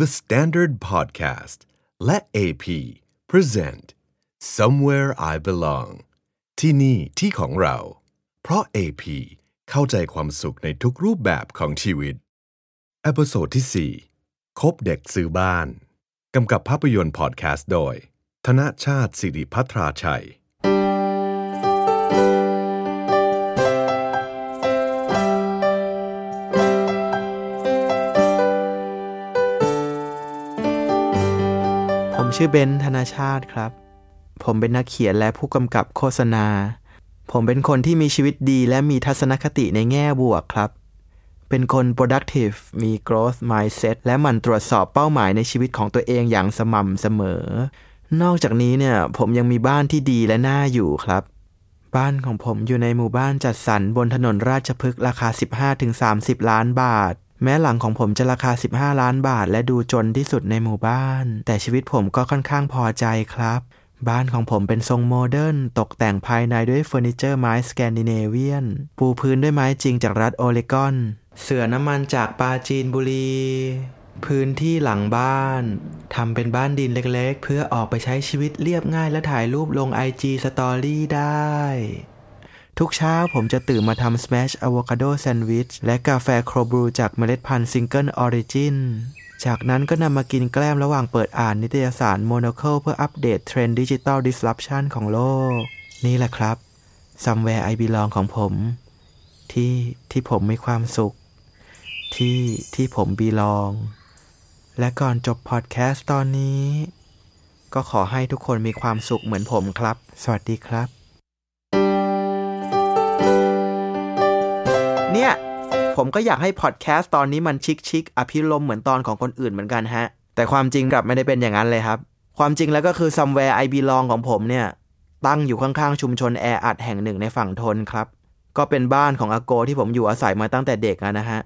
The Standard Podcast และ AP present Somewhere I Belong ที่นี่ที่ของเรา เพราะ AP เข้าใจความสุขในทุกรูปแบบของชีวิต episode ที่ 4 คบเด็กซื้อบ้าน กำกับภาพยนตร์พอดแคสต์โดย ธนชาติสิริพัทราชัย ชื่อเบนธนาชาติครับ ผมเป็นนักเขียนและผู้กำกับโฆษณา ผมเป็นคนที่มีชีวิตดีและมีทัศนคติในแง่บวกครับ เป็นคน productive มี growth mindset และมันตรวจสอบเป้าหมายในชีวิตของตัวเองอย่างสม่ำเสมอ นอกจากนี้เนี่ยผมยังมีบ้านที่ดีและน่าอยู่ครับ บ้านของผมอยู่ในหมู่บ้านจัดสรรบนถนนราชพฤกษ์ราคา 15-30 ล้านบาท แม้หลังของผมจะราคา 15 ล้านบาท และดูจนที่สุดในหมู่บ้าน แต่ชีวิตผมก็ค่อนข้างพอใจครับ บ้านของผมเป็นทรง modern ตกแต่งภายในด้วยเฟอร์นิเจอร์ไม้สแกนดิเนเวียน ปูพื้นด้วยไม้จริงจากรัฐโอเรกอน เสื่อน้ำมันจากปาจีนบุรีพื้นที่หลังบ้าน ทำเป็นบ้านดินเล็กๆ เพื่อออกไปใช้ชีวิตเรียบง่ายและถ่ายรูปลง IG Story ได้ ทุกเช้าผมจะตื่นมาทำ Smash Avocado Sandwich และกาแฟ cold brew จากเมล็ดพันธุ์ Single Origin จากนั้นก็นำมากินแกล้มระหว่างเปิดอ่านนิตยสาร Monocle เพื่ออัปเดตเทรนด์ digital disruption ของโลก นี่แหละครับ Somewhere I Belong ของผม ที่ที่ผมมีความสุข ที่ที่ผม belong และก่อนจบพอดแคสต์ตอนนี้ ก็ขอให้ทุกคนมีความสุขเหมือนผมครับ สวัสดีครับ เนี่ย ผมก็อยากให้พอดแคสต์ตอนนี้มันชิคชิคๆอภิรมเหมือนตอนของคนอื่นเหมือนกันฮะ แต่ความจริงกลับไม่ได้เป็นอย่างนั้นเลยครับ ความจริงแล้วก็คือ somewhere I belong ของผมเนี่ย ตั้งอยู่ข้างๆ ชุมชนแออัดแห่งหนึ่งในฝั่งทนครับ ก็เป็นบ้านของอาโกที่ผมอยู่อาศัยมาตั้งแต่เด็กนะฮะ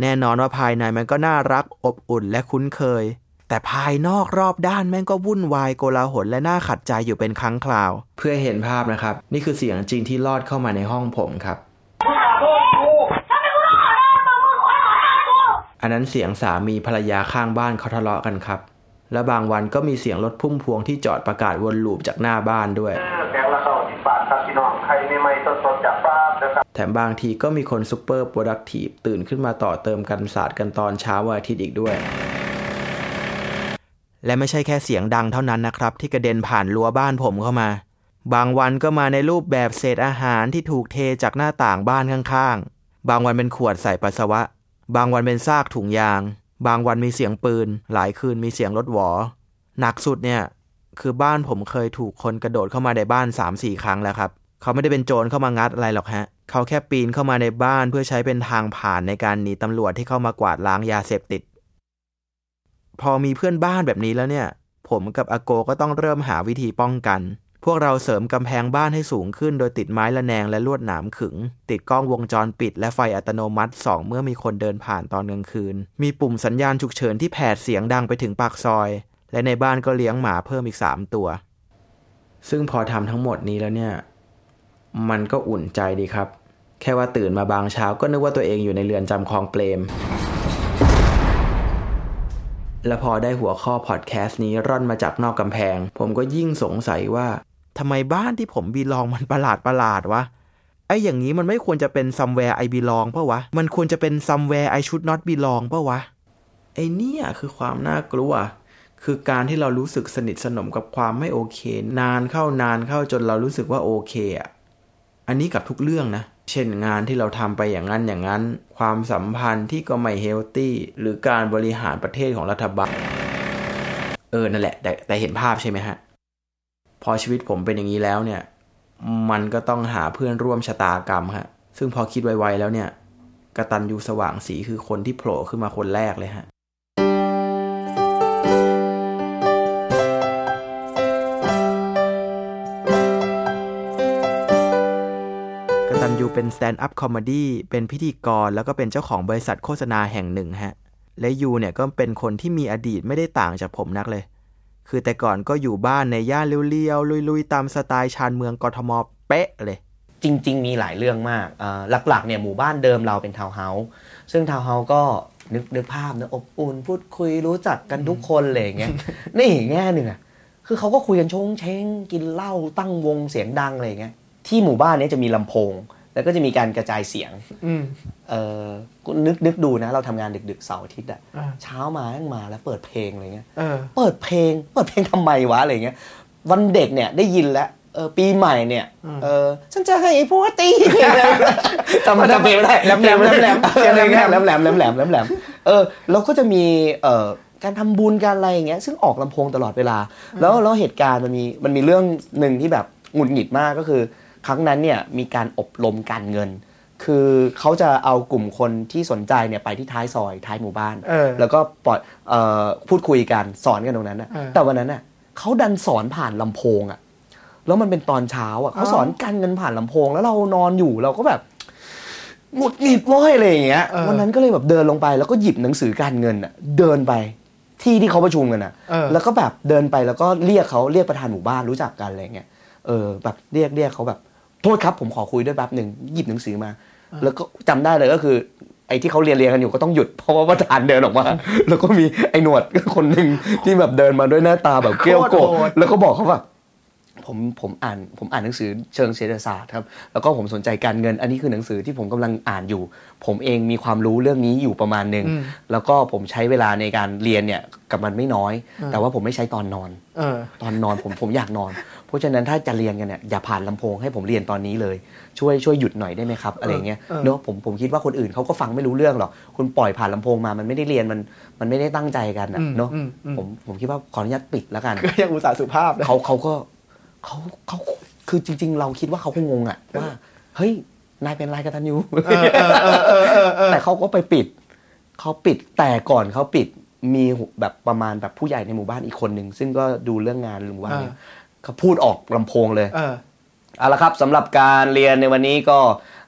แน่นอนว่าภายในมันก็น่ารักอบอุ่นและคุ้นเคย แต่ภายนอกรอบด้านแม่งก็วุ่นวายโกลาหลและน่าขัดใจอยู่เป็นครั้งคราว เพื่อเห็นภาพนะครับ นี่คือเสียงจริงที่ลอดเข้ามาในห้องผมครับ อันนั้นเสียงสามีภรรยาข้างบ้านเขาทะเลาะกันครับ และบางวันก็มีเสียงรถพุ่มพวงที่จอดประกาศวนลูปจากหน้าบ้านด้วยแกงละเข้าสิบบาทครับพี่น้องใครไม่ไม่สดสดๆจากฟาร์มนะครับแถมบางทีก็มีคนซูเปอร์โปรดักทีฟตื่นขึ้นมาต่อเติมกันศาสตร์กันตอนเช้าวันอาทิตย์อีกด้วย และไม่ใช่แค่เสียงดังเท่านั้นนะครับ ที่กระเด็นผ่านรั้วบ้านผมเข้ามา บางวันก็มาในรูปแบบเศษอาหารที่ถูกเทจากหน้าต่างบ้านข้างๆ บางวันเป็นขวดใส่ปัสสาวะ บางวันเป็นซากถุงยาง บางวันมีเสียงปืน หลายคืนมีเสียงรถหวอ หนักสุดเนี่ย คือบ้านผมเคยถูกคนกระโดดเข้ามาในบ้าน3-4ครั้งแล้วครับ เขาไม่ได้เป็นโจรเข้ามางัดอะไรหรอกฮะ เขาแค่ปีนเข้ามาในบ้านเพื่อใช้เป็นทางผ่านในการหนีตำรวจที่เข้ามากวาดล้างยาเสพติด พอมีเพื่อนบ้านแบบนี้แล้วเนี่ย ผมกับอาโกก็ต้องเริ่มหาวิธีป้องกัน พวกเราเสริมกำแพงบ้านให้สูงขึ้น โดยติดไม้ระแนงและลวดหนามขึง ติดกล้องวงจรปิดและไฟอัตโนมัติสองเมื่อมีคนเดินผ่านตอนกลางคืน มีปุ่มสัญญาณฉุกเฉินที่แผดเสียงดังไปถึงปากซอย และในบ้านก็เลี้ยงหมาเพิ่มอีกสามตัว ซึ่งพอทำทั้งหมดนี้แล้วเนี่ย มันก็อุ่นใจดีครับ แค่ว่าตื่นมาบางเช้าก็นึกว่าตัวเองอยู่ในเรือนจำคลองเปรมและพอได้หัวข้อพอดแคสต์นี้ร่อนมาจากนอกกำแพง ผมก็ยิ่งสงสัยว่า ทำไมบ้านที่ผมบีลองมันประหลาดประหลาดวะไอ้อย่างนี้มันไม่ควรจะเป็น somewhere I belong ปะวะ มันควรจะเป็น somewhere I should not belong ปะวะ ไอ้เนี่ยคือความน่ากลัว คือการที่เรารู้สึกสนิทสนมกับความไม่โอเค นานเข้านานเข้าจนเรารู้สึกว่าโอเคอะอันนี้กับทุกเรื่องนะ เช่นงานที่เราทำไปอย่างนั้นอย่างนั้น ความสัมพันธ์ที่ก็ไม่เฮลตี้หรือการบริหารประเทศของรัฐบาล เออนั่นแหละ แต่แต่เห็นภาพใช่ไหมฮะ พอชีวิตผมเป็นอย่างนี้แล้วเนี่ย มันก็ต้องหาเพื่อนร่วมชะตากรรมฮะ ซึ่งพอคิดไวๆแล้วเนี่ยกระตันยูสว่างสีคือคนที่โผล่ขึ้นมาคนแรกเลยฮะกตัญญูเป็น stand-up comedy เป็นพิธีกรแล้วก็เป็นเจ้าของบริษัทโฆษณาแห่งหนึ่งฮะ และยูเนี่ยก็เป็นคนที่มีอดีตไม่ได้ต่างจากผมนักเลย คือแต่ก่อนก็อยู่บ้านในย่านเลี้ยวๆลุยๆ ตามสไตล์ชานเมืองกทมเป๊ะเลย จริง ๆ มีหลายเรื่องมากเอ่อหลักๆเนี่ยหมู่บ้านเดิมเราเป็นทาวน์เฮาส์ซึ่งทาวน์เฮาส์ก็นึกนึกภาพนะอบอุ่นพูดคุยรู้จักกันทุกคนอะไรอย่างเงี้ยนี่อีกแง่หนึ่งอะคือเขาก็คุยกันโฉงเฉงกินเหล้าตั้งวงเสียงดังอะไรอย่างเงี้ยที่หมู่บ้านเนี้จะมีลำโพง แล้วก็จะมีการกระจายเสียงอืมเออนึกนึกดูนะ เราทำงานดึกๆเสาร์อาทิตย์อะอ่าเช้ามาแม่งมาแล้วเปิดเพลงอะไรเงี้ยเออเปิดเพลง เปิดเพลงทำไมวะอะไรเงี้ย วันเด็กเนี่ยได้ยินแล้วเออปีใหม่เนี่ยอืมเออฉันจะให้ผัวตีจำจำเพลงไม่ได้แหลมๆแหลมๆแหลมๆเสียงแหลมแหลมแหลมแหลมแหลมแหลมแหลมเออแล้วก็จะมีเอ่อการทำบุญการอะไรอย่างเงี้ยซึ่งออกลำโพงตลอดเวลา แล้วแล้วเหตุการณ์มันมีมันมีเรื่องหนึ่งที่แบบหงุดหงิดมากก็คือ ครั้งนั้นเนี่ยมีการอบรมการเงิน คือเขาจะเอากลุ่มคนที่สนใจเนี่ยไปที่ท้ายซอยท้ายหมู่บ้านเออแล้วก็ปล่อยเอ่อพูดคุยกันสอนกันตรงนั้นนะเออแต่วันนั้นน่ะเขาดันสอนผ่านลำโพงอะแล้วมันเป็นตอนเช้าอะเขาอ๋อสอนการเงินผ่านลำโพง แล้วเรานอนอยู่เราก็แบบหงุดหงิดเว้ยอะไรอย่างเงี้ยเออวันนั้นก็เลยแบบเดินลงไปแล้วก็หยิบหนังสือการเงินอะเดินไปที่ที่เขาประชุมกันอะเออแล้วก็แบบเดินไปแล้วก็เรียกเขาเรียกประธานหมู่บ้านรู้จักกันอะไรเงี้ยเออแบบเรียกเรียกเขาแบบ โทษครับผมขอคุยด้วยแป๊บหนึ่งหยิบหนังสือมา แล้วก็จำได้เลยก็คือ ไอ้ที่เขาเรียนเรียนกันอยู่ก็ต้องหยุดเพราะว่าประธานเดินออกมา แล้วก็มีไอ้หนวดคนหนึ่งที่แบบเดินมาด้วยหน้าตาแบบเกรี้ยวโกรธโคตรโหดแล้วก็บอกเขาว่า ผมผมอ่านผมอ่านหนังสือเชิงเศรษฐศาสตร์ครับแล้วก็ผมสนใจการเงิน อันนี้คือหนังสือที่ผมกำลังอ่านอยู่ ผมเองมีความรู้เรื่องนี้อยู่ประมาณหนึ่งอืมแล้วก็ผมใช้เวลาในการเรียนเนี่ยกับมันไม่น้อยอ่าแต่ว่าผมไม่ใช้ตอนนอนเออตอนนอนผมผมอยากนอน เพราะฉะนั้นถ้าจะเรียนกันเนี่ยอย่าผ่านลำโพงให้ผมเรียนตอนนี้เลย ช่วยช่วยหยุดหน่อยได้ไหมครับอะไรเงี้ยเออเนอะผมผมคิดว่าคนอื่นเขาก็ฟังไม่รู้เรื่องหรอกคุณปล่อยผ่านลำโพงมามันไม่ได้เรียนมันมันไม่ได้ตั้งใจกันอะอืมเนอะอืมอืมผมผมคิดว่าขออนุญาตปิดแล้วกันก็ยังอุตส่าห์สุภาพนะเขาเขาก็ เขาเขาคือจริง ๆ เราคิดว่าเขาคงงงอะว่าเฮ้ยนายเป็นไรกันทันยูเออเออเออเออเออเออแต่เขาก็ไปปิดเขาปิดแต่ก่อนเขาปิดมีแบบประมาณแบบผู้ใหญ่ในหมู่บ้านอีกคนหนึ่งซึ่งก็ดูเรื่องงานหรือว่าเนี่ยเขาพูดออกลำโพงเลยเออเอาละครับสำหรับการเรียนในวันนี้ก็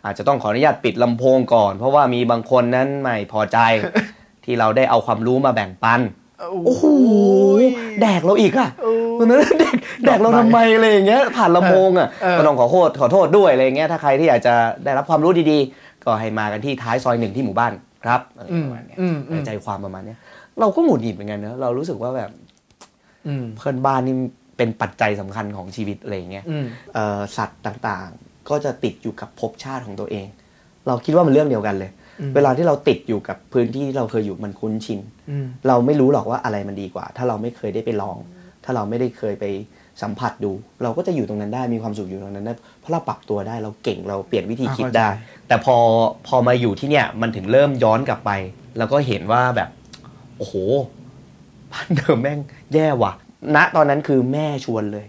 อาจจะต้องขออนุญาตปิดลำโพงก่อน เพราะว่ามีบางคนนั้นไม่พอใจ ที่เราได้เอาความรู้มาแบ่งปันโอ้โหแดกเราอีกอะโอ้ยตอนนั้นแดก แดกเราทำไมอะไรอย่างเงี้ยผ่านลำโพงอะเออก็ต้องขอโทษขอโทษด้วยอะไรอย่างเงี้ยถ้าใครที่อยากจะได้รับความรู้ดีๆ ก็ให้มากันที่ท้ายซอยหนึ่งที่หมู่บ้านครับอะไรประมาณเนี้ยอืมอืมใจความประมาณเนี้ยเราก็หงุดหงิดเหมือนกันนะเรารู้สึกว่าแบบอืมเพื่อนบ้านนี่เป็นปัจจัยสำคัญของชีวิตอะไรอย่างเงี้ยอืมเอ่อสัตว์ต่างๆ ก็จะติดอยู่กับภพชาติของตัวเอง เราคิดว่ามันเรื่องเดียวกันเลยอืมเวลาที่เราติดอยู่กับพื้นที่ที่เราเคยอยู่มันคุ้นชินอืมเราไม่รู้หรอกว่าอะไรมันดีกว่า ถ้าเราไม่เคยได้ไปลอง ถ้าเราไม่ได้เคยไป สัมผัสดู เราก็จะอยู่ตรงนั้นได้มีความสุขอยู่ตรงนั้นได้เพราะเราปรับตัวได้เราเก่งเราเปลี่ยนวิธีคิดได้ แต่พอพอมาอยู่ที่เนี่ยมันถึงเริ่มย้อนกลับไป แล้วก็เห็นว่าแบบโอ้โหบ้านเดิมแม่งแย่ว่ะ ณตอนนั้นคือแม่ชวนเลย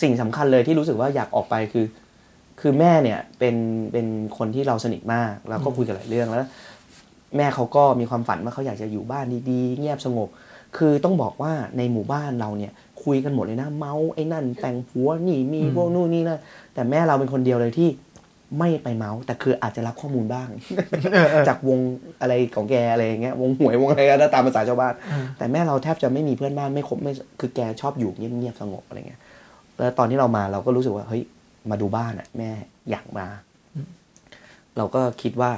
สิ่งสำคัญเลยที่รู้สึกว่าอยากออกไปคือ คือแม่เนี่ยเป็นเป็นคนที่เราสนิทมากแล้วก็คุยกันหลายเรื่องแล้ว แม่เขาก็มีความฝันว่าเขาอยากจะอยู่บ้านดีๆเงียบสงบ คือต้องบอกว่าในหมู่บ้านเราเนี่ย คุยกันหมดเลยนะ เมาส์ไอ้นั่น แต่งผัวนี่มีอืมพวกนู่นนี่นั่นแต่แม่เราเป็นคนเดียวเลยที่ไม่ไปเมาส์แต่คืออาจจะรับข้อมูลบ้างเออเออจากวงอะไรของแกอะไรอย่างเงี้ยวงหวยวงอะไรก็ตามภาษาชาวบ้านอืมแต่แม่เราแทบจะไม่มีเพื่อนบ้านไม่คบไม่คือแกชอบอยู่เงียบๆสงบอะไรเงี้ยแล้วตอนที่เรามาเราก็รู้สึกว่าเฮ้ยมาดูบ้านอะ แม่อยากมา เราก็คิดว่า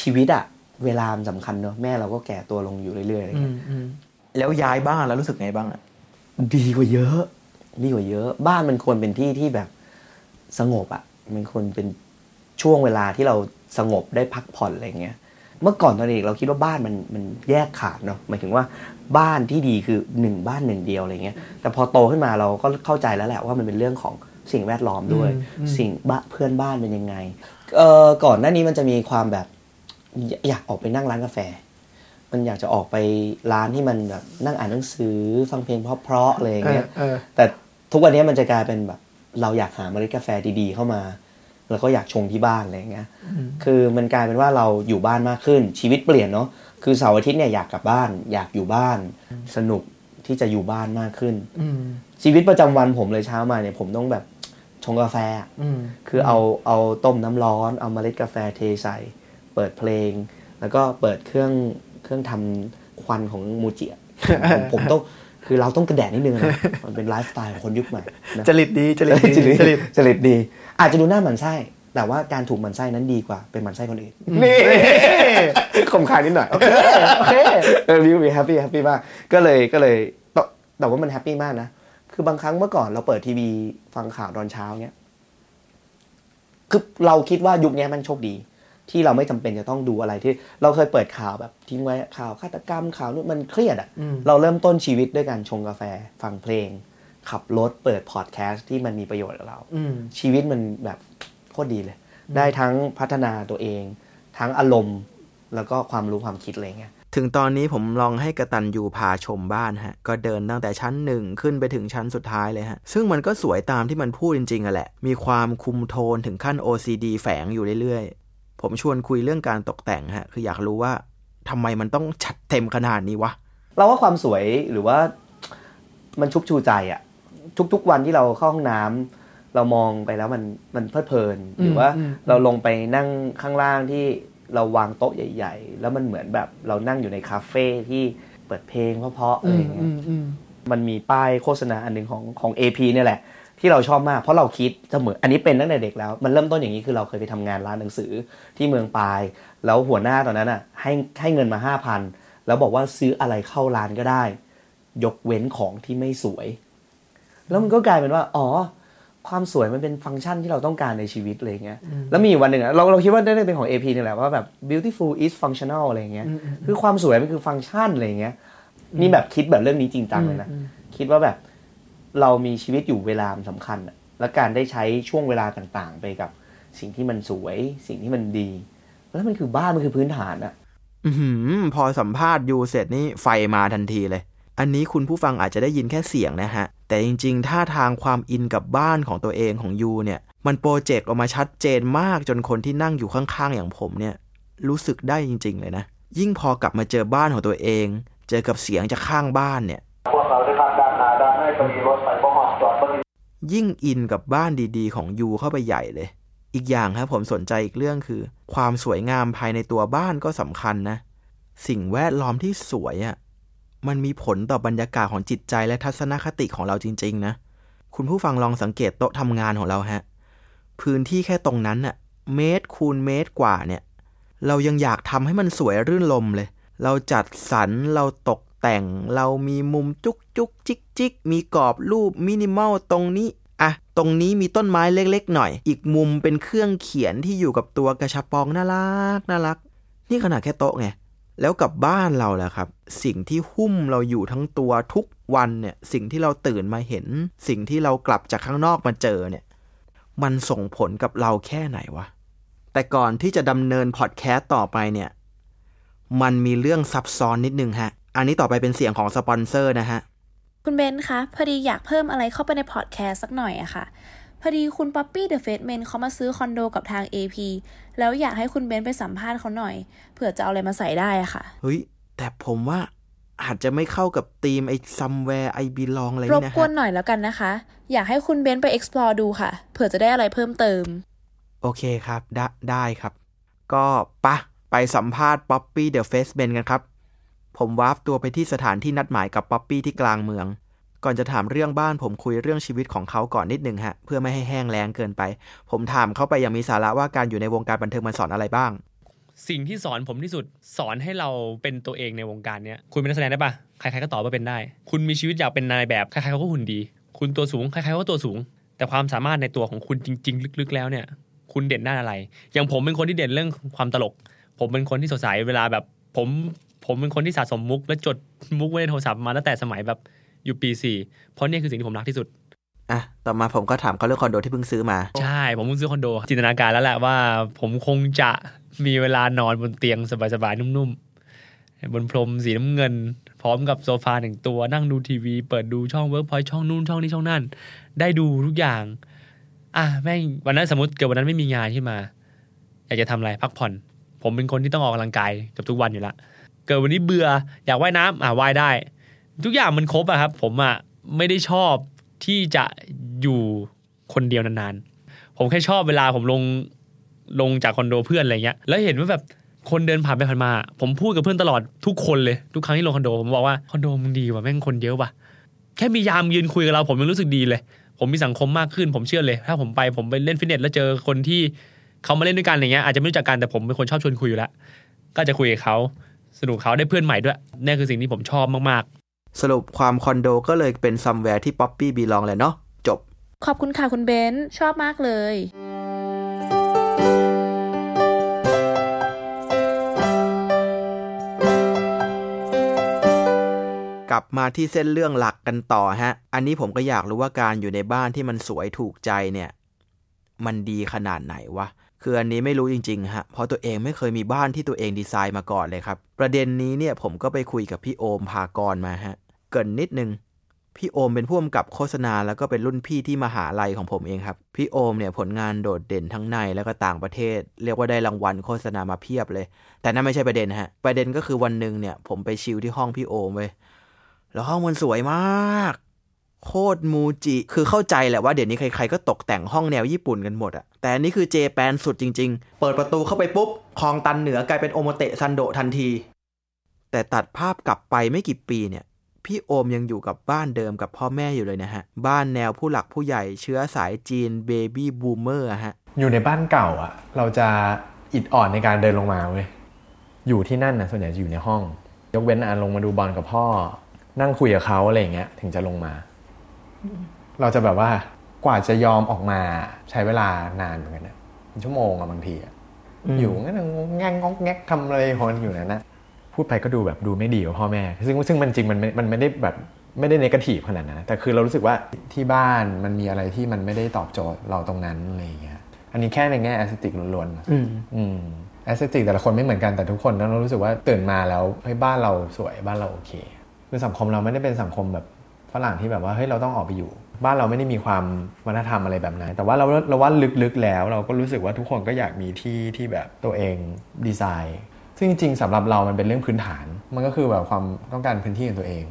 ชีวิตอะ เวลามันสำคัญเนอะแม่เราก็แก่ตัวลงอยู่เรื่อยๆอะไรอืเงี้มยอืมแล้วย้ายบ้านแล้วรู้สึกไงบ้างอะ ดีกว่าเยอะ ดีกว่าเยอะ บ้านมันควรเป็นที่ที่แบบสงบอะ มันควรเป็นช่วงเวลาที่เราสงบได้พักผ่อนอะไรเงี้ย เมื่อก่อนตอนเด็กเราคิดว่าบ้านมันมันแยกขาดเนาะหมายถึงว่าบ้านที่ดีคือหนึ่งบ้านหนึ่งเดียวอะไรเงี้ย แต่พอโตขึ้นมาเราก็เข้าใจแล้วแหละว่ามันเป็นเรื่องของสิ่งแวดล้อมด้วยอืมอืมสิ่งบ้านเพื่อนบ้านเป็นยังไง เอ่อก่อนหน้านี้มันจะมีความแบบอยอยากออกไปนั่งร้านกาแฟ มันอยากจะออกไปร้านที่มันแบบนั่งอ่านหนังสือฟังเพลงเพราะๆอะไรอย่างเงี้ยเออเออแต่ทุกวันนี้มันจะกลายเป็นแบบ เราอยากหาเมล็ดกาแฟดีๆ เข้ามา แล้วก็อยากชงที่บ้านอะไรอย่างเงี้ยอืมคือมันกลายเป็นว่าเราอยู่บ้านมากขึ้นชีวิตเปลี่ยนเนาะคือเสาร์อาทิตย์เนี่ยอยากกลับบ้าน อยากอยู่บ้าน สนุกที่จะอยู่บ้านมากขึ้นอืมชีวิตประจำวันผมเลยเช้ามาเนี่ยผมต้องแบบชงกาแฟอะอืมคือเอาเอาต้มน้ำร้อน เอาเมล็ดกาแฟเทใส่ เปิดเพลง แล้วก็เปิดเครื่อง เครื่องทำควันของมูจิอะผมผมต้องคือเราต้องกระแดะนิดนึงนะมันเป็นไลฟ์สไตล์ของคนยุคใหม่นะจริตดีจริตดีจริตจริตจริตดี อาจจะดูหน้าหมั่นไส้แต่ว่าการถูกหมั่นไส้นั้นดีกว่าเป็นหมั่นไส้คนอื่นนี่คมคายนิดหน่อยโอเคโอเคเออวิวมี happy happy มากก็เลยก็เลยแต่แต่ว่ามัน happy มากนะคือบางครั้งเมื่อก่อนเราเปิดทีวีฟังข่าวตอนเช้าเนี้ยคือเราคิดว่ายุคนี้มันโชคดี ที่เราไม่จำเป็นจะต้องดูอะไรที่ เราเคยเปิดข่าวแบบทิ้งไว้ข่าวฆาตกรรมข่าวนู่นมันเครียดอะ่ะเราเริ่มต้นชีวิตด้วยการชงกาแฟฟังเพลง ขับรถเปิดพอดแคสต์ที่มันมีประโยชน์กับเราอืมชีวิตมันแบบโคตรดีเลย ได้ทั้งพัฒนาตัวเอง ทั้งอารมณ์ แล้วก็ความรู้ความคิดอะไรเงี้ยถึงตอนนี้ผมลองให้กระตันยูพาชมบ้านฮะ ก็เดินตั้งแต่ชั้นหนึ่งขึ้นไปถึงชั้นสุดท้ายเลยฮะ ซึ่งมันก็สวยตามที่มันพูดจริงๆอะแหละ มีความคุมโทนถึงขั้น OCD แฝงอยู่เรื่อยๆ ผมชวนคุยเรื่องการตกแต่งฮะคืออยากรู้ว่าทำไมมันต้องชัดเต็มขนาดนี้วะเราว่าความสวยหรือว่ามันชุบชูใจอะทุกๆวันที่เราเข้าห้องน้ำเรามองไปแล้วมันมันเพลิดเพลิน หรือว่าอืมเราลงไปนั่งข้างล่างที่เราวางโต๊ะใหญ่ ๆ แล้วมันเหมือนแบบเรานั่งอยู่ในคาเฟ่ที่เปิดเพลงเพราะๆอะไรอย่างเงี้ยมันมีป้ายโฆษณาอันหนึ่งของของ AP เนี่ยแหละ ที่เราชอบมากเพราะเราคิดเสมออันนี้เป็นตั้งแต่เด็กแล้ว มันเริ่มต้นอย่างนี้คือเราเคยไปทำงานร้านหนังสือที่เมืองปาย แล้วหัวหน้าตอนนั้นอะให้ให้เงินมาห้าพันแล้วบอกว่าซื้ออะไรเข้าร้านก็ได้ ยกเว้นของที่ไม่สวย แล้วมันก็กลายเป็นว่า อ๋อ ความสวยมันเป็นฟังก์ชันที่เราต้องการในชีวิตอะไรเงี้ยแล้วมีอยู่วันหนึ่งอะเราเราคิดว่าได้เป็นของ AP นี่แหละว่าแบบ beautiful is functional อะไรเงี้ยคือความสวยมันคือฟังก์ชันอะไรเงี้ยนี่แบบคิดแบบเรื่องนี้จริงจังเลยนะคิดว่าแบบ เรามีชีวิตอยู่เวลาสำคัญอะและการได้ใช้ช่วงเวลาต่างๆ ไปกับ สิ่งที่มันสวย สิ่งที่มันดี แล้วมันคือบ้านมันคือพื้นฐานอะอือหือพอสัมภาษณ์ยูเสร็จนี่ไฟมาทันทีเลย อันนี้คุณผู้ฟังอาจจะได้ยินแค่เสียงนะฮะ แต่จริงๆท่าทางความอินกับบ้านของตัวเองของยูเนี่ย มันโปรเจกต์ออกมาชัดเจนมากจนคนที่นั่งอยู่ข้างๆอย่างผมเนี่ย รู้สึกได้จริง ๆ เลยนะ ยิ่งพอกลับมาเจอบ้านของตัวเอง เจอกับเสียงจากข้างบ้านเนี่ย ยิ่งอินกับบ้านดีๆ ของยูเข้าไปใหญ่เลย อีกอย่างครับผมสนใจอีกเรื่องคือ ความสวยงามภายในตัวบ้านก็สำคัญนะ สิ่งแวดล้อมที่สวยอะ่ะมันมีผลต่อบรรยากาศของจิตใจและทัศนคติของเราจริง ๆ นะ คุณผู้ฟังลองสังเกตโต๊ะทำงานของเราฮะ พื้นที่แค่ตรงนั้นน่ะ เมตรคูณเมตรกว่าเนี่ย เรายังอยากทำให้มันสวยรื่นลมเลย เราจัดสรร เราตก แต่งเรามีมุมจุกจุกจิกจิกมีกรอบรูปมินิมอลตรงนี้อะตรงนี้มีต้นไม้เล็กๆหน่อย อีกมุมเป็นเครื่องเขียนที่อยู่กับตัวกระชับปองน่ารักน่ารัก นี่ขนาดแค่โต๊ะไงแล้วกับบ้านเราแหละครับ สิ่งที่หุ้มเราอยู่ทั้งตัวทุกวันเนี่ยสิ่งที่เราตื่นมาเห็น สิ่งที่เรากลับจากข้างนอกมาเจอเนี่ย มันส่งผลกับเราแค่ไหนวะแต่ก่อนที่จะดำเนินพอดแคสต์ต่อไปเนี่ย มันมีเรื่องซับซ้อนนิดนึงฮะ อันนี้ต่อไปเป็นเสียงของสปอนเซอร์นะฮะ คุณเบนซ์คะพอดีอยากเพิ่มอะไรเข้าไปในพอดแคสต์สักหน่อยอะค่ะ พอดีคุณป๊อปปี้ The Face Men เขามาซื้อคอนโดกับทาง AP แล้วอยากให้คุณเบนซ์ไปสัมภาษณ์เขาหน่อยเผื่อจะเอาอะไรมาใส่ได้อะค่ะเฮ้ยแต่ผมว่าอาจจะไม่เข้ากับธีมไอ้ somewhere I belong อะไรรนี่บนะกวนฮะหน่อยแล้วกันนะคะ อยากให้คุณเบนซ์ไป explore ดูค่ะ เผื่อจะได้อะไรเพิ่มเติม โอเคครับ ได้ได้ครับ ก็ปะไปสัมภาษณ์ป๊อปปี้ The Face Men กันครับ ผมวาร์ปตัวไปที่สถานที่นัดหมายกับป๊อปปี้ที่กลางเมือง ก่อนจะถามเรื่องบ้านผมคุยเรื่องชีวิตของเขาก่อนนิดหนึ่งฮะ เพื่อไม่ให้แห้งแล้งเกินไป ผมถามเขาไปอย่างมีสาระว่าการอยู่ในวงการบันเทิงมันสอนอะไรบ้าง สิ่งที่สอนผมที่สุดสอนให้เราเป็นตัวเองในวงการเนี้ยคุณเป็นนักแสดงได้ปะใครๆก็ตอบว่าเป็นได้ คุณมีชีวิตอยากเป็นนายแบบใครๆเขาก็หุ่นดี คุณตัวสูงใครๆก็ตัวสูง แต่ความสามารถในตัวของคุณจริง ๆ ลึกๆ แล้วเนี่ย คุณเด่นด้านอะไร อย่างผมเป็นคนที่เด่นเรื่องความตลก ผมเป็นคนที่สดใสเวลาแบบผม ผมเป็นคนที่สะสมมุก และจดมุกไว้ในโทรศัพท์มาตั้งแต่สมัยแบบอยู่ปีสี่เพราะเนี่ยคือสิ่งที่ผมรักที่สุดอะต่อมาผมก็ถามเขาเรื่องคอนโดที่เพิ่งซื้อมา ใช่ ผมเพิ่งซื้อคอนโด จินตนาการแล้วแหละว่า ผมคงจะมีเวลานอนบนเตียงสบายๆนุ่มๆ บนพรมสีน้ำเงิน พร้อมกับโซฟาหนึ่งตัวนั่งดูทีวี เปิดดูช่องเวิร์กพอยช่องนู่นช่องนี้ช่องนั่น ได้ดูทุกอย่าง อะแม่งวันนั้นสมมติเกิดวันนั้นไม่มีงานขึ้นมา อยากจะทำอะไรพักผ่อน ผมเป็นคนที่ต้องออกกำลังกายเกับทุกวันอยู่ละ เกิดวันนี้เบื่ออยากว่ายน้ำอะว่ายได้ ทุกอย่างมันครบอะครับ ผมอะไม่ได้ชอบที่จะอยู่คนเดียวนานๆ ผมแค่ชอบเวลาผมลงลงจากคอนโดเพื่อนอะไรเงี้ย แล้วเห็นว่าแบบคนเดินผ่านไปผ่านมา ผมพูดกับเพื่อนตลอดทุกคนเลยทุกครั้งที่ลงคอนโดผมบอกว่าคอนโดมึงดีว่ะแม่งคนเยอะว่ะแค่มียามยืนคุยกับเราผมยังรู้สึกดีเลย ผมมีสังคมมากขึ้นผมเชื่อเลย ถ้าผมไปผมไปเล่นฟิตเนสแล้วเจอคนที่เขามาเล่นด้วยกันอย่างเงี้ยอาจจะไม่รู้จักกันแต่ผมเป็นคนชอบชวนคุยอยู่แล้วก็จะคุยกับเขา สนุกเขาได้เพื่อนใหม่ด้วยนี่คือสิ่งที่ผมชอบมากสรุปว่าคอนโดก็เลยเป็น somewhere ที่ป๊อปปี้ belong แหละเนาะจบ ขอบคุณค่ะคุณเบนซ์ชอบมากเลยกลับมาที่เส้นเรื่องหลักกันต่อฮะ อันนี้ผมก็อยากรู้ว่าการอยู่ในบ้านที่มันสวยถูกใจเนี่ย มันดีขนาดไหนวะ คืออันนี้ไม่รู้จริงๆฮะเพราะตัวเองไม่เคยมีบ้านที่ตัวเองดีไซน์มาก่อนเลยครับ ประเด็นนี้เนี่ยผมก็ไปคุยกับพี่โอมพากรมาฮะเกินนิดนึงพี่โอมเป็นผู้กำกับโฆษณาแล้วก็เป็นรุ่นพี่ที่มหาลัยของผมเองครับ พี่โอมเนี่ยผลงานโดดเด่นทั้งในแล้วก็ต่างประเทศ เรียกว่าได้รางวัลโฆษณามาเพียบเลย แต่นั่นไม่ใช่ประเด็นฮะ ประเด็นก็คือวันหนึ่งเนี่ยผมไปชิลที่ห้องพี่โอมเว้ยแล้วห้องมันสวยมาก โคตรมูจิ คือเข้าใจแหละว่าเดี๋ยวนี้ใครๆก็ตกแต่งห้องแนวญี่ปุ่นกันหมดอะแต่อันนี้คือ Japan สุดจริง ๆ เปิดประตูเข้าไปปุ๊บคลองตันเหนือกลายเป็นโอโมเตะซันโดทันที แต่ตัดภาพกลับไปไม่กี่ปีเนี่ย พี่โอมยังอยู่กับบ้านเดิมกับพ่อแม่อยู่เลยนะฮะ บ้านแนวผู้หลักผู้ใหญ่เชื้อสายจีน baby boomer ฮะ อยู่ในบ้านเก่าอะเราจะอิดอ่อนในการเดินลงมาเว้ย อยู่ที่นั่นนะส่วนใหญ่จะอยู่ในห้อง ยกเว้นอันลงมาดูบอลกับพ่อ นั่งคุยกับเขาอะไรอย่างเงี้ยถึงจะลงมา เราจะแบบว่ากว่าจะยอมออกมาใช้เวลานานเหมือนกันนะเป็นชั่วโมงอะบางทีอะอยู่งั้นงงแงงงอกแงกทำอะไรของมันอยู่นั่นนะพูดไปก็ดูแบบดูไม่ดีกับพ่อแม่ ซึ่งซึ่งมันจริงมันไม่มันไม่ได้แบบไม่ได้เนกาทีฟขนาดนั้นนะแต่คือเรารู้สึกว่าที่บ้านมันมีอะไรที่มันไม่ได้ตอบโจทย์เราตรงนั้นอะไรอย่างเงี้ยอันนี้แค่ในแง่แอสติกล้วนๆอืมอืมแอสเซติกแต่ละคนไม่เหมือนกันแต่ทุกคนต้องรู้สึกว่าตื่นมาแล้วเฮ้ยบ้านเราสวยบ้านเราโอเคคือสังคมเราไม่ได้เป็นสังคมแบบ ฝรั่งที่แบบว่าเฮ้ยเราต้องออกไปอยู่ บ้านเราไม่ได้มีความวัฒนธรรมอะไรแบบนั้น แต่ว่าเราเราว่าลึกๆแล้ว เราก็รู้สึกว่าทุกคนก็อยากมีที่ที่แบบตัวเองดีไซน์ ซึ่งจริงๆสำหรับเรามันเป็นเรื่องพื้นฐาน มันก็คือแบบความต้องการพื้นที่ของตัวเอง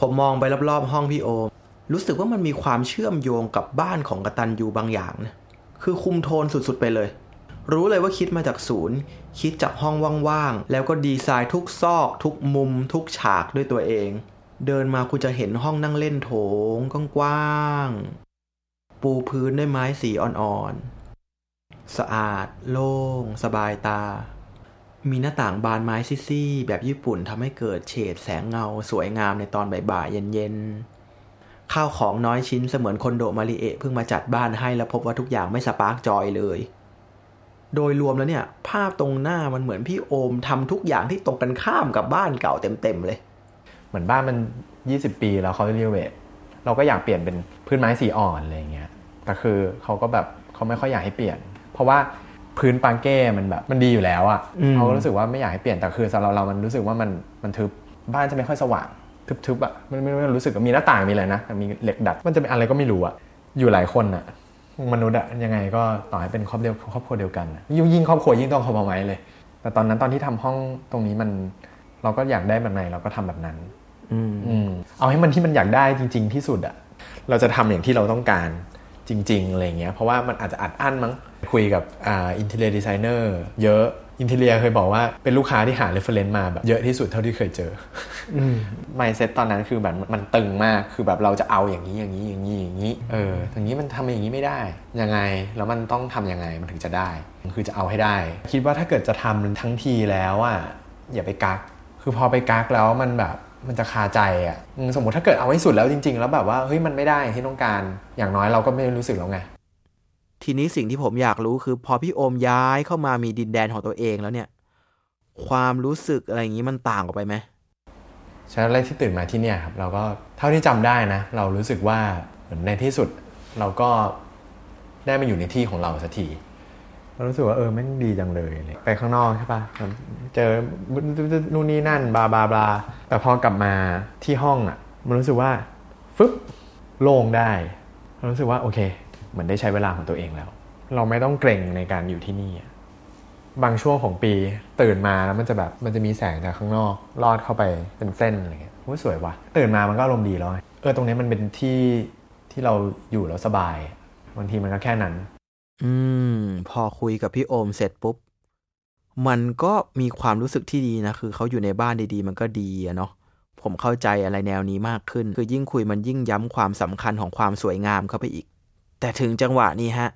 ผมมองไปรอบๆห้องพี่โอมรู้สึกว่ามันมีความเชื่อมโยงกับบ้านของกตันยูบางอย่างนะคือคุมโทนสุดๆไปเลย รู้เลยว่าคิดมาจากศูนย์ คิดจากห้องว่างๆ แล้วก็ดีไซน์ทุกซอก ทุกมุม ทุกฉากด้วยตัวเอง เดินมาคุณจะเห็นห้องนั่งเล่นโถงกว้างๆปูพื้นด้วยไม้สีอ่อนๆ สะอาด โล่ง สบายตา มีหน้าต่างบานไม้ซี่ๆแบบญี่ปุ่นทำให้เกิดเฉดแสงเงาสวยงามในตอนบ่ายๆเย็นๆ ข้าวของน้อยชิ้นเสมือนคนโดมาริเอะเพิ่งมาจัดบ้านให้แล้วพบว่าทุกอย่างไม่ spark joy เลยโดยรวมแล้วเนี่ย ภาพตรงหน้ามันเหมือนพี่โอมทำทุกอย่างที่ตรงกันข้ามกับบ้านเก่าเต็มๆเลย เหมือนบ้านมัน 20 ปีแล้วเขา renovate เราก็อยากเปลี่ยนเป็นพื้นไม้สีอ่อนอะไรอย่างเงี้ยแต่คือเขาก็แบบเขาไม่ค่อยอยากให้เปลี่ยน เพราะว่าพื้นปางเก้มันแบบมันดีอยู่แล้วอะอืมเขาก็รู้สึกว่าไม่อยากให้เปลี่ยนแต่คือสำหรับเรามันรู้สึกว่ามันมันทึบบ้านจะไม่ค่อยสว่างทึบๆอะมันไม่ไม่รู้สึกว่ามีหน้าต่างมีอะไรนะแต่มีเหล็กดัด มันจะเป็นอะไรก็ไม่รู้อะอยู่หลายคนอะมนุษย์อะยังไงก็ต่อให้เป็นครอบเดียวครอบครัวเดียวกันอะยิ่งยิ่งครอบครัวยิ่งต้องคอมไม้เลย แต่ตอนนั้นตอนที่ทำห้องตรงนี้มันเราก็อยากได้แบบไหนเราก็ทำแบบนั้นอืมอืม เอาให้มันที่มันอยากได้จริง ๆ ที่สุดอะเราจะทำอย่างที่เราต้องการจริง ๆอะไรเงี้ยเพราะว่ามันอาจจะอัดอั้นมั้งคุยกับอ่า interior designer เยอะ interior เคยบอกว่าเป็นลูกค้าที่หา reference มาแบบเยอะที่สุดเท่าที่เคยเจออ m i n d s e t ตอนนั้นคือแบบมันตึงมากคือแบบเราจะเอาอย่างนี้อย่างนี้อย่างนี้อย่างนี้เอออย่างนี้มันทำอย่างนี้ไม่ได้ ยังไงแล้วมันต้องทำยังไงมันถึงจะได้ คือจะเอาให้ได้ คิดว่าถ้าเกิดจะทำทั้งทีแล้วอะอย่าไปกัก คือพอไปกักแล้วมันแบบ มันจะคาใจอะอืมสมมติถ้าเกิดเอาให้สุดแล้วจริง ๆ แล้วแบบว่าเฮ้ยมันไม่ได้อย่างที่ต้องการ อย่างน้อยเราก็ไม่รู้สึกแล้วไงทีนี้สิ่งที่ผมอยากรู้คือพอพี่โอมย้ายเข้ามามีดินแดนของตัวเองแล้วเนี่ย ความรู้สึกอะไรอย่างนี้มันต่างออกไปไหมฉะนั้นแรกที่ตื่นมาที่เนี่ยครับ เราก็เท่าที่จำได้นะ เรารู้สึกว่าเหมือนในที่สุดเราก็ได้มาอยู่ในที่ของเราสักที เรารู้สึกว่าเออแม่งดีจังเลยเลย ไปข้างนอกใช่ปะเจอนู่นนี่นั่นบลาบลาบลาแต่พอกลับมาที่ห้องอะ มันรู้สึกว่าฟึบโล่งได้เรารู้สึกว่าโอเคเหมือนได้ใช้เวลาของตัวเองแล้ว เราไม่ต้องเกรงในการอยู่ที่นี่บางช่วงของปีตื่นมาแล้วมันจะแบบมันจะมีแสงจากข้างนอกลอดเข้าไปเป็นเส้นอะไรเงี้ยโอ้สวยว่ะตื่นมามันก็อารมณ์ดีแล้วเออตรงนี้มันเป็นที่ที่เราอยู่แล้วสบายบางทีมันก็แค่นั้น อืม พอคุยกับพี่โอมเสร็จปุ๊บ มันก็มีความรู้สึกที่ดีนะ คือเขาอยู่ในบ้านดีๆ มันก็ดีอะเนาะผมเข้าใจอะไรแนวนี้มากขึ้น คือยิ่งคุยมันยิ่งย้ำความสำคัญของความสวยงามเข้าไปอีก แต่ถึงจังหวะนี้ฮะ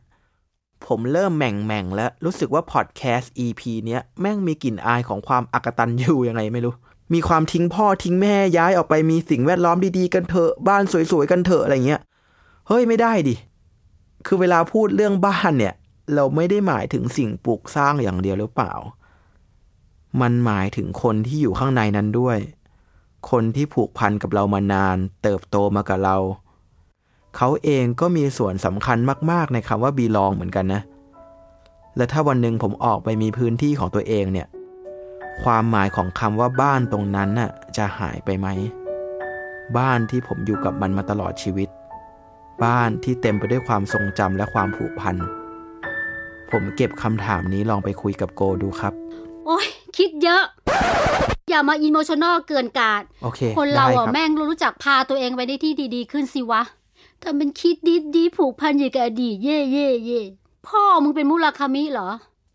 ผมเริ่มแหม่งแม่งแล้ว รู้สึกว่าพอดแคสต์ EP เนี้ยแม่งมีกลิ่นอายของความอักตันอยู่ยังไงไม่รู้ มีความทิ้งพ่อทิ้งแม่ย้ายออกไปมีสิ่งแวดล้อมดีๆกันเถอะ บ้านสวยๆกันเถอะอะไรเงี้ย เฮ้ยไม่ได้ดิ คือเวลาพูดเรื่องบ้านเนี่ย เราไม่ได้หมายถึงสิ่งปลูกสร้างอย่างเดียวหรือเปล่า มันหมายถึงคนที่อยู่ข้างในนั้นด้วย คนที่ผูกพันกับเรามานาน เติบโตมากับเรา เขาเองก็มีส่วนสำคัญมาก ๆ ในคำว่าบีลองเหมือนกันนะ และถ้าวันหนึ่งผมออกไปมีพื้นที่ของตัวเองเนี่ย ความหมายของคำว่าบ้านตรงนั้นน่ะจะหายไปไหม บ้านที่ผมอยู่กับมันมาตลอดชีวิต บ้านที่เต็มไปด้วยความทรงจำและความผูกพัน ผมเก็บคำถามนี้ลองไปคุยกับโกดูครับ โอ้ยคิดเยอะ อย่ามาอิโมชันอลเกินกาดโอเค คนเราได้อะบแม่งรู้จักพาตัวเองไปในที่ดีๆ ขึ้นสิวะทำเป็นคิดดีดีๆผูกพันอยู่กับอดีตเย่เย่เย่พ่อมึงเป็นมุราคามิเหรอ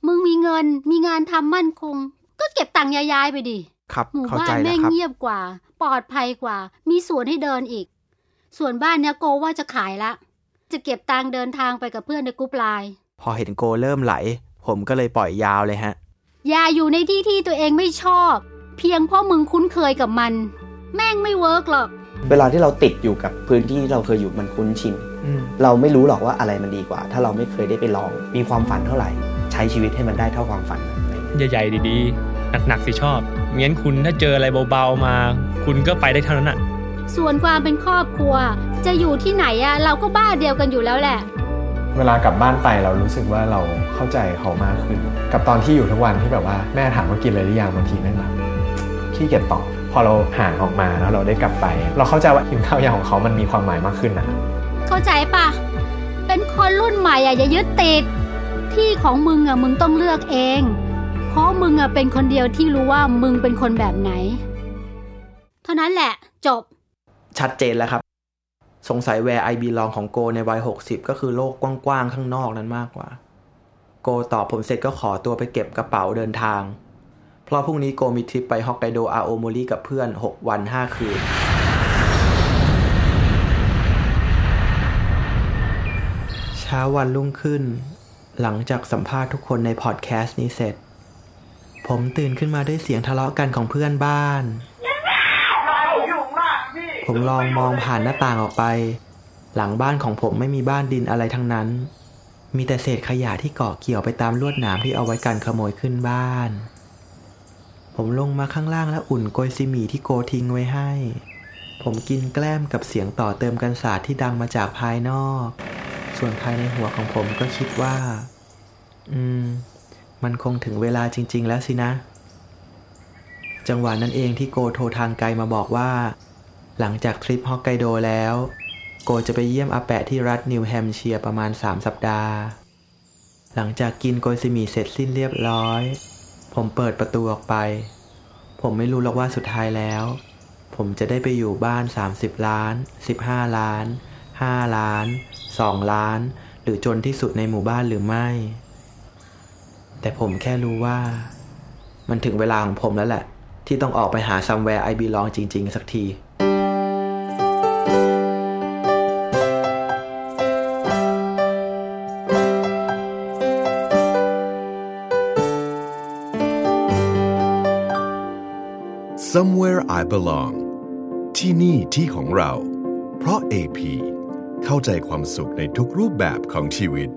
มึงมีเงินมีงานทำมั่นคง ก็เก็บตังค์ย้ายๆไปดิครับหมู่เข้าบ้าใจนแล้แม่วงครับเงียบกว่า ปลอดภัยกว่า มีสวนให้เดินอีก ส่วนบ้านเนี้ยโกว่าจะขายละ จะเก็บตังค์เดินทางไปกับเพื่อนในกรุ๊ปไลน์พอเห็นโกเริ่มไหล ผมก็เลยปล่อยยาวเลยฮะ อย่าอยู่ในที่ที่ตัวเองไม่ชอบ เพียงเพราะมึงคุ้นเคยกับมัน แม่งไม่เวิร์กหรอก เวลาที่เราติดอยู่กับพื้นที่ที่เราเคยอยู่มันคุ้นชินอืมเราไม่รู้หรอกว่าอะไรมันดีกว่า ถ้าเราไม่เคยได้ไปลอง มีความฝันเท่าไหร่ ใช้ชีวิตให้มันได้เท่าความฝันอะไรอย่างเงี้ยใหญ่ๆดีๆหนักๆสิชอบงั้นคุณถ้าเจออะไรเบาๆมา คุณก็ไปได้เท่านั้นอะ ส่วนความเป็นครอบครัว จะอยู่ที่ไหนอะเราก็บ้านเดียวกันอยู่แล้วแหละ เวลากลับบ้านไปเรารู้สึกว่าเราเข้าใจเขามากขึ้น กับตอนที่อยู่ทุกวันที่แบบว่าแม่ถามว่ากินอะไรหรือยังบางทีแม่งแบบขี้เกียจตอบพอเราห่างออกมาแล้วเราได้กลับไป เราเข้าใจว่ากินข้าวยังของเขามันมีความหมายมากขึ้นนะเข้าใจปะเป็นคนรุ่นใหม่อะอย่ายึดติดที่ของมึงอะมึงต้องเลือกเอง เพราะมึงอะเป็นคนเดียวที่รู้ว่ามึงเป็นคนแบบไหน เท่านั้นแหละจบ ชัดเจนแล้วครับ สงสัยแวร์ไอบีลองของโกในวัย 60 ก็คือโลกกว้างๆข้างนอกนั้นมากกว่า โกตอบผมเสร็จก็ขอตัวไปเก็บกระเป๋าเดินทาง เพราะพรุ่งนี้โกมีทริปไปฮอกไกโดอาโอโมริกับเพื่อน 6 วัน 5 คืน เช้าวันรุ่งขึ้น หลังจากสัมภาษณ์ทุกคนในพอดแคสต์นี้เสร็จ ผมตื่นขึ้นมาด้วยเสียงทะเลาะกันของเพื่อนบ้าน ผมลองมองผ่านหน้าต่างออกไป หลังบ้านของผมไม่มีบ้านดินอะไรทั้งนั้น มีแต่เศษขยะที่เกาะเกี่ยวไปตามลวดหนามที่เอาไว้กันขโมยขึ้นบ้าน ผมลงมาข้างล่างแล้วอุ่นโกยซีหมี่ที่โกทิ้งไว้ให้ ผมกินแกล้มกับเสียงต่อเติมกันศาสตร์ที่ดังมาจากภายนอก ส่วนภายในหัวของผมก็คิดว่า อืม มันคงถึงเวลาจริง ๆ แล้วสินะ จังหวะนั้นเองที่โกโทรทางไกลมาบอกว่า หลังจากทริปฮอกไกโดแล้ว โกจะไปเยี่ยมอาแปะที่รัฐนิวแฮมป์เชียร์ประมาณ 3 สัปดาห์ หลังจากกินโกซิมิเสร็จสิ้นเรียบร้อย ผมเปิดประตูออกไป ผมไม่รู้หรอกว่าสุดท้ายแล้ว ผมจะได้ไปอยู่บ้าน 30 ล้าน 15 ล้าน 5 ล้าน 2 ล้าน หรือจนที่สุดในหมู่บ้านหรือไม่ แต่ผมแค่รู้ว่า มันถึงเวลาของผมแล้วแหละ ที่ต้องออกไปหา somewhere I belong จริง ๆ สักที where I belong ที่นี่ที่ของเรา เพราะ AP เข้าใจความสุขในทุกรูปแบบของชีวิต